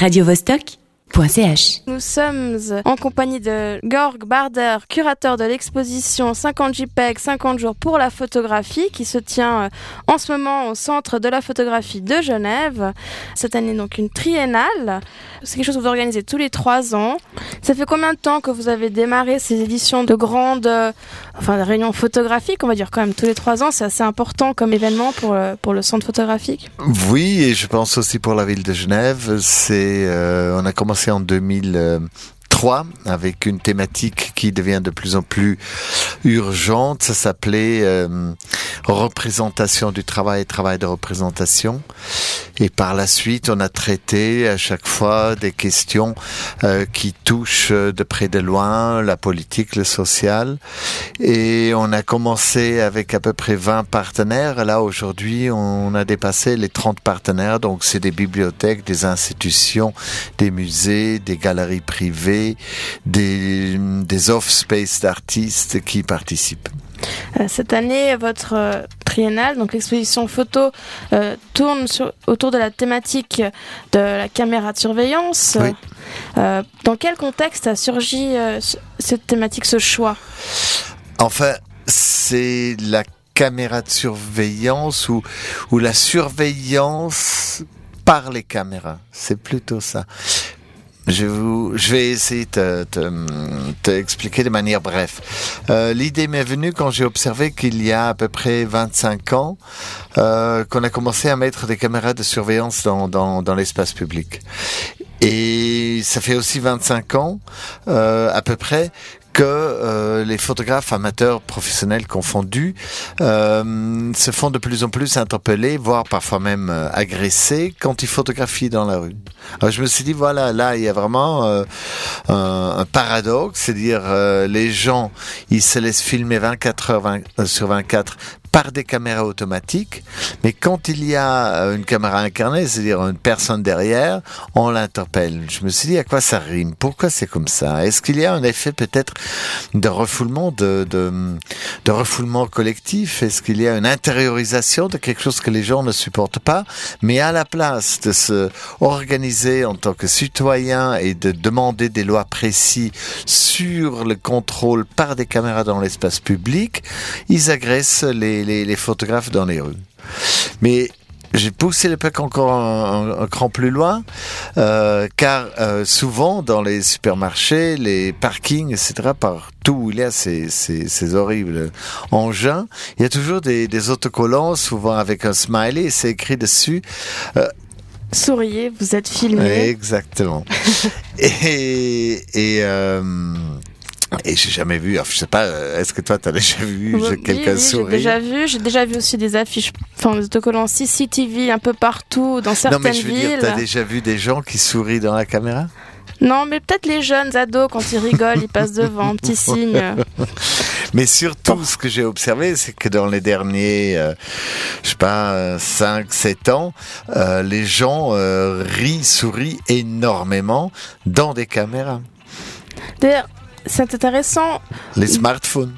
radiovostok.ch. Nous sommes en compagnie de Georg Barder, curateur de l'exposition 50 JPEG, 50 jours pour la photographie, qui se tient euh, en ce moment au Centre de la photographie de Genève. Cette année, donc, une triennale. C'est quelque chose que vous organisez tous les trois ans. Ça fait combien de temps que vous avez démarré ces éditions de grandes, euh, enfin, de réunions photographiques, on va dire quand même tous les trois ans? C'est assez important comme événement pour le, pour le centre photographique? Oui, et je pense aussi pour la ville de Genève. C'est, euh, on a commencé en 2003 avec une thématique qui devient de plus en plus urgente. Ça s'appelait euh, représentation du travail travail de représentation. Et par la suite, on a traité à chaque fois des questions euh, qui touchent de près de loin la politique, le social. Et on a commencé avec à peu près 20 partenaires. Là, aujourd'hui, on a dépassé les 30 partenaires. Donc, c'est des bibliothèques, des institutions, des musées, des galeries privées, des, des off-space d'artistes qui participent. Euh, Cette année, votre euh, triennale, donc l'exposition photo, euh, tourne sur- autour de la thématique de la caméra de surveillance. Oui. Euh, dans quel contexte a surgi euh, ce- cette thématique, ce choix? Enfin, c'est la caméra de surveillance ou, ou la surveillance par les caméras. C'est plutôt ça. Je, vous, je vais essayer de te, te- te de manière bref. Euh, L'idée m'est venue quand j'ai observé qu'il y a à peu près 25 ans euh, qu'on a commencé à mettre des caméras de surveillance dans, dans, dans l'espace public. Et ça fait aussi 25 ans, euh, à peu près, que euh, les photographes amateurs professionnels confondus euh, se font de plus en plus interpeller, voire parfois même euh, agressés quand ils photographient dans la rue. Alors je me suis dit voilà, là il y a vraiment un, paradoxe, c'est-à-dire les gens ils se laissent filmer 24 heures 20 sur 24 par des caméras automatiques, mais quand il y a euh, une caméra incarnée, c'est-à-dire une personne derrière, on l'interpelle. Je me suis dit à quoi ça rime, pourquoi c'est comme ça? Est-ce qu'il y a un effet peut-être de refoulement, de, refoulement collectif? Est-ce qu'il y a une intériorisation de quelque chose que les gens ne supportent pas? Mais à la place de se organiser en tant que citoyen et de demander des lois précises sur le contrôle par des caméras dans l'espace public, ils agressent les, les, les photographes dans les rues. Mais j'ai poussé le PEC encore un, un- un cran plus loin, euh, car euh, souvent dans les supermarchés, les parkings, etc., partout où il y a ces, ces, ces horribles engins, il y a toujours des, des autocollants, souvent avec un smiley, et c'est écrit dessus Souriez, vous êtes filmé. Exactement. et et, euh, et j'ai jamais vu, je sais pas, euh, est-ce que toi t'as déjà vu Oui, quelqu'un oui, J'ai sourire déjà vu, j'ai déjà vu aussi des affiches, enfin des autocollants CCTV un peu partout dans certaines Non mais je veux villes. dire, t'as déjà vu des gens qui sourient dans la caméra? Non, mais peut-être les jeunes ados quand ils rigolent, ils passent devant, petit signe. Mais surtout, ce que j'ai observé, c'est que dans les derniers, euh, je sais pas, 5, 7 ans, euh, les gens euh, rient, sourient énormément dans des caméras. D'ailleurs, c'est intéressant Les smartphones.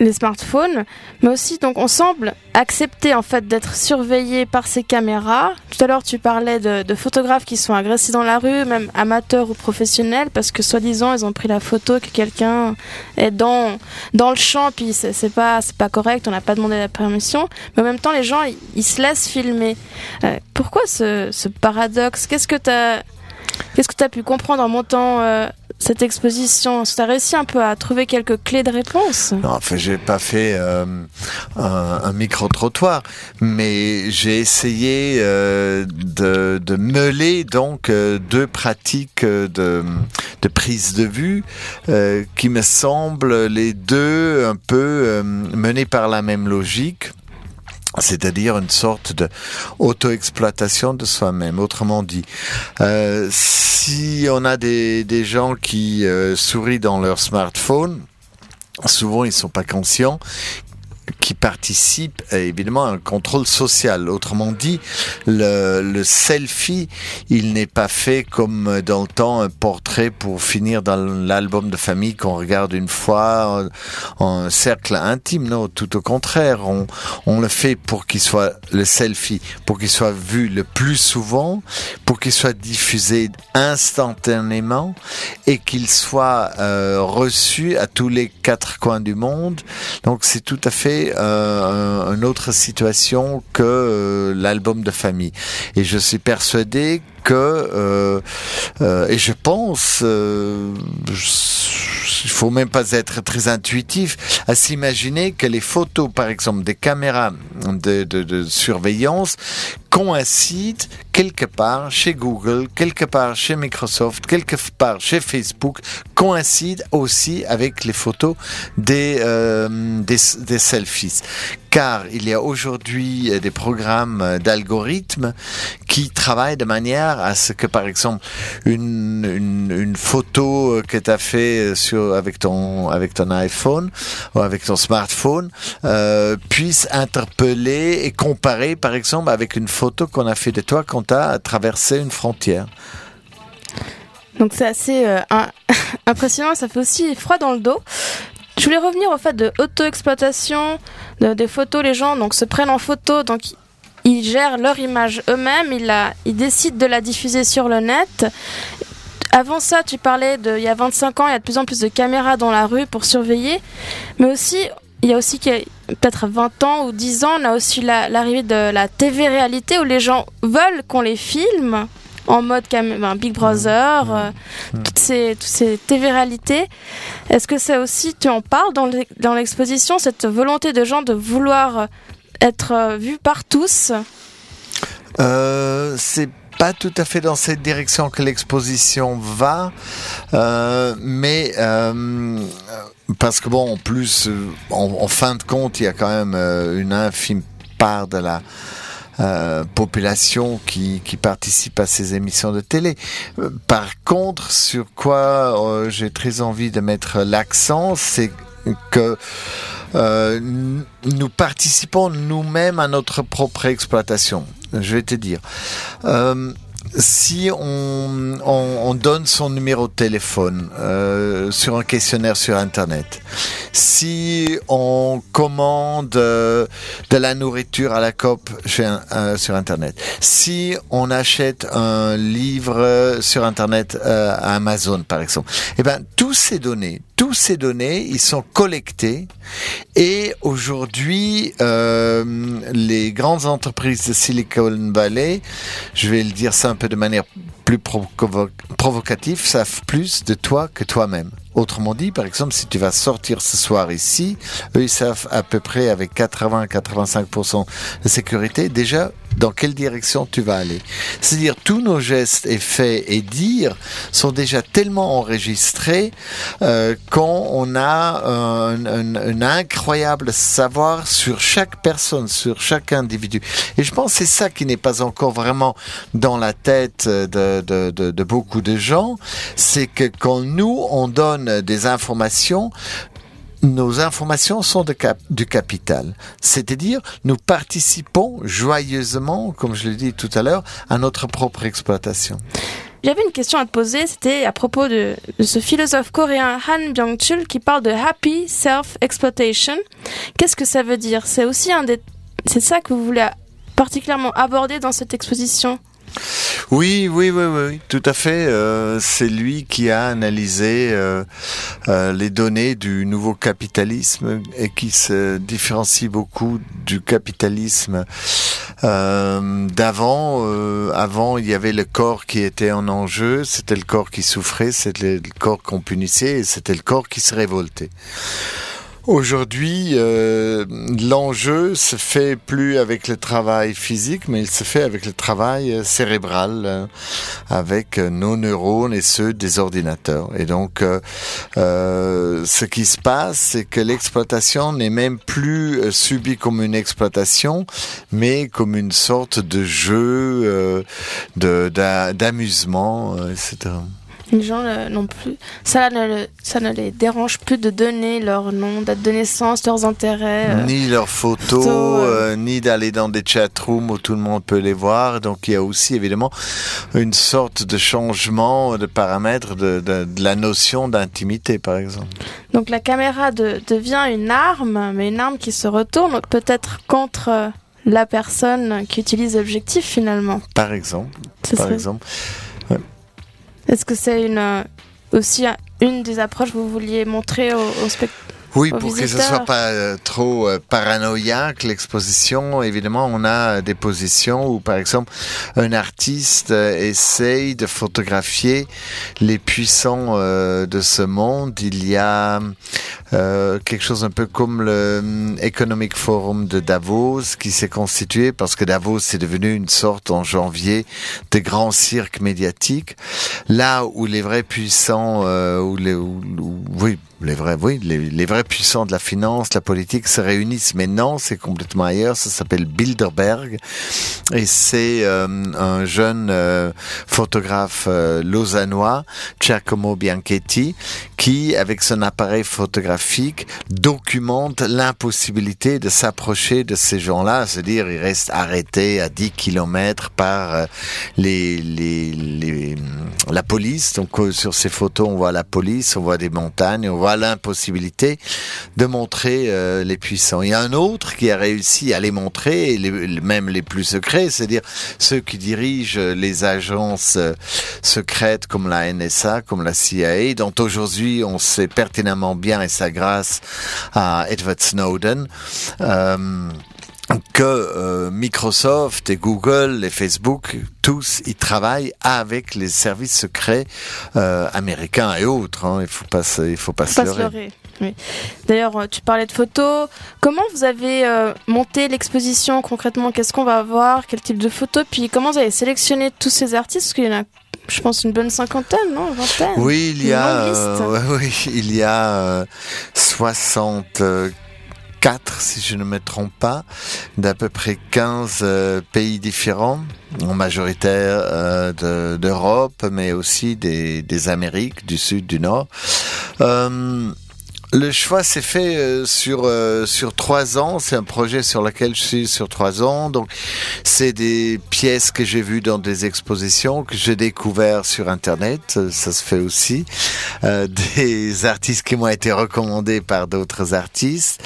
les smartphones, mais aussi donc on semble accepter en fait d'être surveillé par ces caméras. Tout à l'heure tu parlais de, de photographes qui sont agressés dans la rue, même amateurs ou professionnels, parce que soi-disant ils ont pris la photo que quelqu'un est dans dans le champ, puis c'est pas c'est pas correct, on n'a pas demandé la permission. Mais en même temps les gens ils, ils se laissent filmer. Euh, pourquoi ce, ce paradoxe? Qu'est-ce que t'as Qu'est-ce que tu as pu comprendre en montant euh, cette exposition? Tu as réussi un peu à trouver quelques clés de réponse? Non, enfin, j'ai pas fait euh, un, un micro-trottoir, mais j'ai essayé euh, de, de donc euh, deux pratiques euh, de, de prise de vue euh, qui me semblent les deux un peu menées par la même logique. C'est-à-dire une sorte de auto-exploitation de soi-même. Autrement dit, euh, si on a des, gens qui euh, sourient dans leur smartphone, souvent ils sont pas conscients qui participe évidemment à un contrôle social. Autrement dit, le, selfie, il n'est pas fait comme dans le temps un portrait pour finir dans l'album de famille qu'on regarde une fois en, en, cercle intime. Non, tout au contraire, on, on le fait pour qu'il soit le selfie, pour qu'il soit vu le plus souvent, pour qu'il soit diffusé instantanément et qu'il soit euh, reçu à tous les quatre coins du monde. Donc c'est tout à fait euh, une autre situation que euh, l'album de famille. Et je suis persuadé que, euh, euh, et je pense, euh, il faut même pas être très intuitif à s'imaginer que les photos, par exemple, des caméras de, surveillance coïncident quelque part chez Google, quelque part chez Microsoft, quelque part chez Facebook, coïncident aussi avec les photos des selfies. Car il y a aujourd'hui des programmes d'algorithmes qui travaillent de manière à ce que, par exemple, une, photo que tu as fait avec, ton, iPhone ou avec ton smartphone euh, puisse interpeller et comparer, par exemple, avec une photo qu'on a fait de toi quand tu as traversé une frontière. Donc c'est assez euh, impressionnant, ça fait aussi froid dans le dos. Je voulais revenir au fait de auto-exploitation de, des photos. Les gens donc se prennent en photo, donc ils gèrent leur image eux-mêmes, ils, ils décident de la diffuser sur le net. Avant ça, tu parlais de, il y a 25 ans, il y a de plus en plus de caméras dans la rue pour surveiller, mais aussi, il y a aussi peut-être 20 ans ou 10 ans, on a aussi l'arrivée la, de la TV réalité où les gens veulent qu'on les filme en mode ben, Big Brother, euh, toutes ces, toutes ces TV réalités. Est-ce que c'est aussi, tu en parles dans l'exposition, cette volonté de gens de vouloir être vu par tous? Euh, C'est pas tout à fait dans cette direction que l'exposition va, euh, mais euh, parce que bon, en plus, en, en, fin de compte, il y a quand même euh, une infime part de la euh, population qui, qui participe à ces émissions de télé. Par contre, sur quoi euh, j'ai très envie de mettre l'accent, c'est que euh, nous participons nous-mêmes à notre propre exploitation. Je vais te dire. Euh, si on, on, on, donne son numéro de téléphone euh, sur un questionnaire sur Internet, si on commande euh, de la nourriture à la COP euh, sur Internet, si on achète un livre sur Internet à Amazon par exemple, eh ben tous ces données, tous ces données, ils sont collectés et aujourd'hui euh, les grandes entreprises de Silicon Valley, je vais le dire ça un peu de manière plus provo provocative, savent plus de toi que toi-même. Autrement dit, par exemple, si tu vas sortir ce soir ici, eux, ils savent à peu près avec 80-85% de sécurité déjà dans quelle direction tu vas aller. C'est-à-dire tous nos gestes et faits et dires sont déjà tellement enregistrés euh, qu'on a un, un, incroyable savoir sur chaque personne, sur chaque individu. Et je pense que c'est ça qui n'est pas encore vraiment dans la tête de, beaucoup de gens, c'est que quand nous, on des informations, nos informations sont de du capital. C'est-à-dire, nous participons joyeusement, comme je l'ai dit tout à l'heure, à notre propre exploitation. J'avais une question à te poser, c'était à propos de, de, ce philosophe coréen Han Byung-chul qui parle de happy self-exploitation. Qu'est-ce que ça veut dire? C'est aussi un des... C'est ça que vous voulez particulièrement aborder dans cette exposition? Oui, oui, oui, oui, tout à fait. Euh, c'est lui qui a analysé euh, euh, les données du nouveau capitalisme et qui se différencie beaucoup du capitalisme d'avant. Avant, il y avait le corps qui était en enjeu, c'était le corps qui souffrait, c'était le corps qu'on punissait et c'était le corps qui se révoltait. Aujourd'hui, euh, l'enjeu se fait plus avec le travail physique, mais il se fait avec le travail cérébral, euh, avec nos neurones et ceux des ordinateurs. Et donc, euh, euh ce qui se passe, c'est que l'exploitation n'est même plus subie comme une exploitation, mais comme une sorte de jeu, d'amusement, etc. Les gens euh, non plus, ça ne, ça ne les dérange plus de donner leur nom, date de naissance, leurs intérêts. euh, Ni leurs photos, euh. ni d'aller dans des chatrooms où tout le monde peut les voir. Donc il y a aussi évidemment une sorte de changement de paramètres de, de- de la notion d'intimité, par exemple. Donc la caméra de- devient une arme, mais une arme qui se retourne, peut-être contre la personne qui utilise l'objectif finalement. Par exemple, par exemple. Est-ce que c'est une euh, aussi un- une des approches que vous vouliez montrer aux, aux spect- Oui, pour que ce soit pas euh, trop euh, paranoïaque, l'exposition, évidemment, on a des positions où, par exemple, un artiste euh, essaye de photographier les puissants de ce monde. Il y a euh, quelque chose un peu comme le hum, Economic Forum de Davos qui s'est constitué parce que Davos est devenu une sorte en janvier de grand cirque médiatique. Là où les vrais puissants, euh, où les, où- où- oui, les vrais, oui, les, vrais puissants de la finance, la politique se réunissent. Mais non, c'est complètement ailleurs. Ça s'appelle Bilderberg et c'est euh, un jeune euh, photographe euh, lausannois, Giacomo Bianchetti, qui, avec son appareil photographique, documente l'impossibilité de s'approcher de ces gens-là. C'est-à-dire, ils restent arrêtés à 10 kilomètres par euh, les, les, les, la police. Donc, euh, sur ces photos, on voit la police, on voit des montagnes, on voit l'impossibilité de montrer euh, les puissants. Il y a un autre qui a réussi à les montrer, les, même les plus secrets, c'est-à-dire ceux qui dirigent les agences euh, secrètes comme la NSA, comme la CIA, dont aujourd'hui on sait pertinemment bien, et ça grâce à Edward Snowden, euh, que euh, Microsoft et Google et Facebook, tous, ils travaillent avec les services secrets euh, américains et autres. hein. Il faut pas, il faut pas se pas se leurrer. Oui. D'ailleurs, euh, tu parlais de photos. Comment vous avez euh, monté l'exposition concrètement? Qu'est-ce qu'on va voir Quel type de photos? Puis comment vous avez sélectionné tous ces artistes? Parce qu'il y en a, je pense, une bonne cinquantaine, non? Vingtaine? Oui, il y a, euh, oui, il y a euh, 64, si je ne me trompe pas, d'à peu près 15 euh, pays différents, en majoritaire euh, de- d'Europe, mais aussi des, des Amériques, du Sud, du Nord. Euh, le choix s'est fait euh, sur euh, sur trois ans. C'est un projet sur lequel je suis sur trois ans. Donc, c'est des pièces que j'ai vues dans des expositions que j'ai découvert sur Internet. Ça se fait aussi. Euh, des artistes qui m'ont été recommandés par d'autres artistes.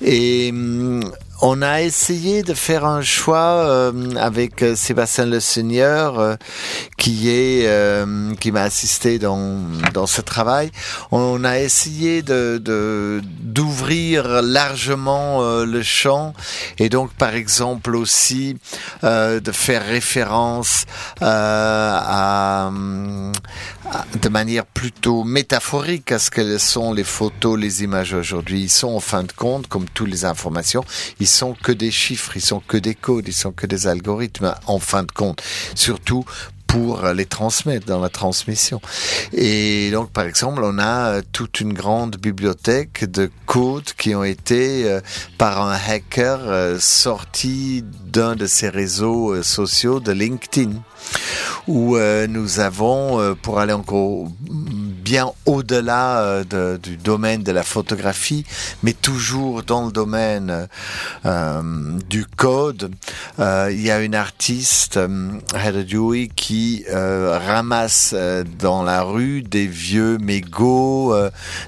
Et hum, on a essayé de faire un choix euh, avec euh, Sébastien Le Seigneur, euh, qui est euh, qui m'a assisté dans dans ce travail. On a essayé de d'ouvrir largement euh, le champ et donc par exemple aussi euh, de faire référence à, de manière plutôt métaphorique à ce que sont les photos, les images aujourd'hui. Ils sont en fin de compte, comme toutes les informations, sont que des chiffres, ils sont que des codes, ils sont que des algorithmes en fin de compte. Surtout pour les transmettre dans la transmission. Et donc, par exemple, on a euh, toute une grande bibliothèque de codes qui ont été, euh, par un hacker, euh, sortis d'un de ces réseaux sociaux de LinkedIn où nous avons, pour aller encore bien au-delà euh, du domaine de la photographie, mais toujours dans le domaine euh, du code, euh, il y a une artiste, Heather Dewey, qui ramasse dans la rue des vieux mégots,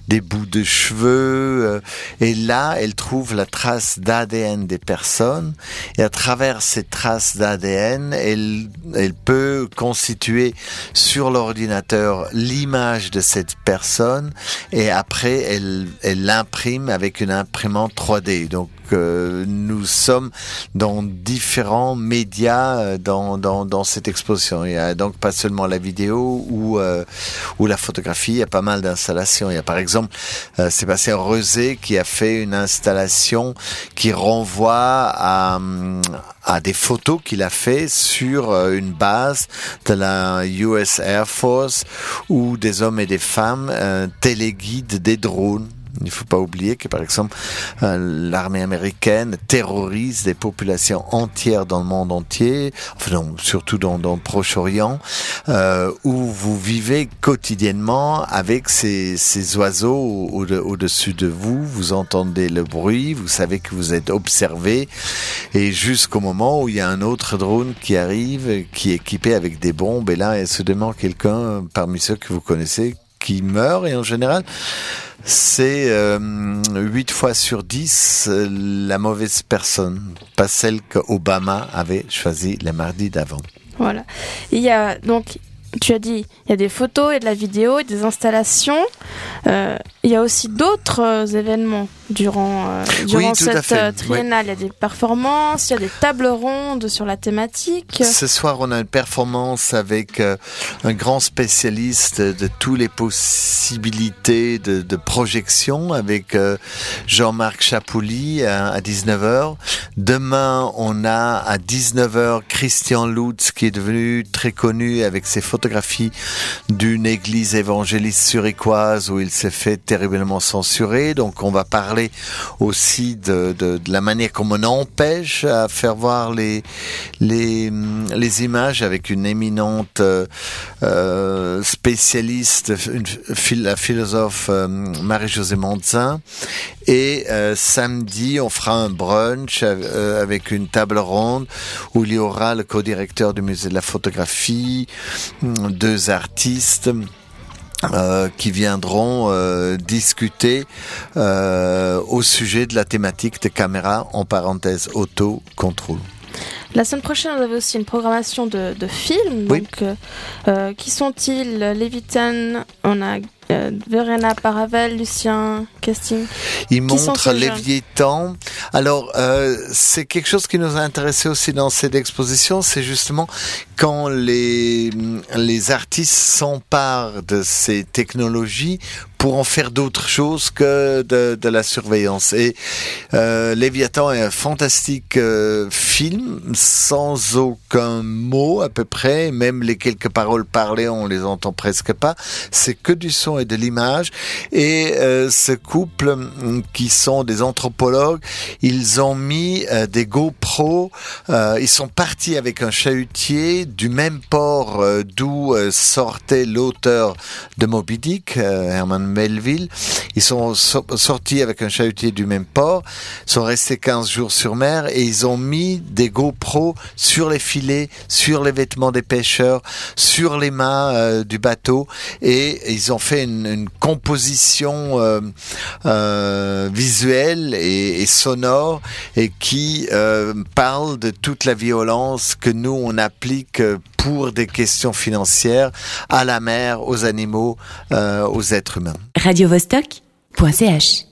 des bouts de cheveux, et là, elle trouve la trace d'ADN des personnes, et à travers ces traces d'ADN, elle, elle peut constituer sur l'ordinateur l'image de cette personne et après elle l'imprime avec une imprimante 3D. Donc nous sommes dans différents médias euh, dans, cette exposition. Il y a donc pas seulement la vidéo ou, euh, ou la photographie, il y a pas mal d'installations. Il y a par exemple euh, Sébastien Rosé qui a fait une installation qui renvoie à, à des photos qu'il a fait sur euh, une base de la US Air Force où des hommes et des femmes téléguident des drones Il ne faut pas oublier que, par exemple, euh, l'armée américaine terrorise des populations entières dans le monde entier, enfin, non, surtout dans, dans le Proche-Orient, euh, où vous vivez quotidiennement avec ces, ces oiseaux au-dessus de vous, vous entendez le bruit, vous savez que vous êtes observé, et jusqu'au moment où il y a un autre drone qui arrive, qui est équipé avec des bombes, et là, se demande quelqu'un parmi ceux que vous connaissez qui meurt, et en général, c'est euh, 8 fois sur 10 euh, la mauvaise personne, pas celle qu'Obama avait choisie le mardi d'avant. Voilà. Il y a donc tu as dit, il y a des photos et de la vidéo et des installations. Euh, il y a aussi d'autres euh, événements durant, euh, durant cette euh, triennale. Il y a des performances, il y a des tables rondes sur la thématique. Ce soir, on a une performance avec un grand spécialiste de toutes les possibilités de, de projection avec Jean-Marc Chapouli à, à 19h. Demain, on a à 19h Christian Lutz qui est devenu très connu avec ses photographies d'une église évangéliste suriquoise où il s'est fait terriblement censuré. Donc on va parler aussi de, la manière comme on empêche à faire voir les, images avec une éminente euh, spécialiste, une, la philosophe euh, Marie-Josée Montzin. Et euh, samedi, on fera un brunch euh, avec une table ronde où il y aura le co-directeur du musée de la photographie, deux artistes. Euh, qui viendront euh, discuter euh, au sujet de la thématique des caméras en parenthèse auto-contrôle. La semaine prochaine, vous avez aussi une programmation de, de films. Oui. Donc, qui sont-ils? Lévitan, on a euh, Verena Paravel, Lucien Casting. Il montre Lévitan. Alors, euh, c'est quelque chose qui nous a intéressé aussi dans cette exposition, c'est justement quand les, les artistes s'emparent de ces technologies pour en faire d'autres choses que de, de, la surveillance. Et euh, Léviathan est un fantastique euh, film sans aucun mot à peu près, même les quelques paroles parlées on les entend presque pas. C'est que du son et de l'image. Et euh, ce couple qui sont des anthropologues, ils ont mis euh, des GoPro. Euh, ils sont partis avec un chalutier du même port euh, d'où sortait l'auteur de Moby Dick, Herman Melville. Ils sont so sortis avec un chalutier du même port, sont restés 15 jours sur mer et ils ont mis des GoPro sur les filets, sur les vêtements des pêcheurs, sur les mâts euh, du bateau et ils ont fait une, composition euh, euh, visuelle et, et, sonore et qui parle de toute la violence que nous on applique pour des questions financières à la mer, aux animaux, euh, aux êtres humains. Radio Vostok.ch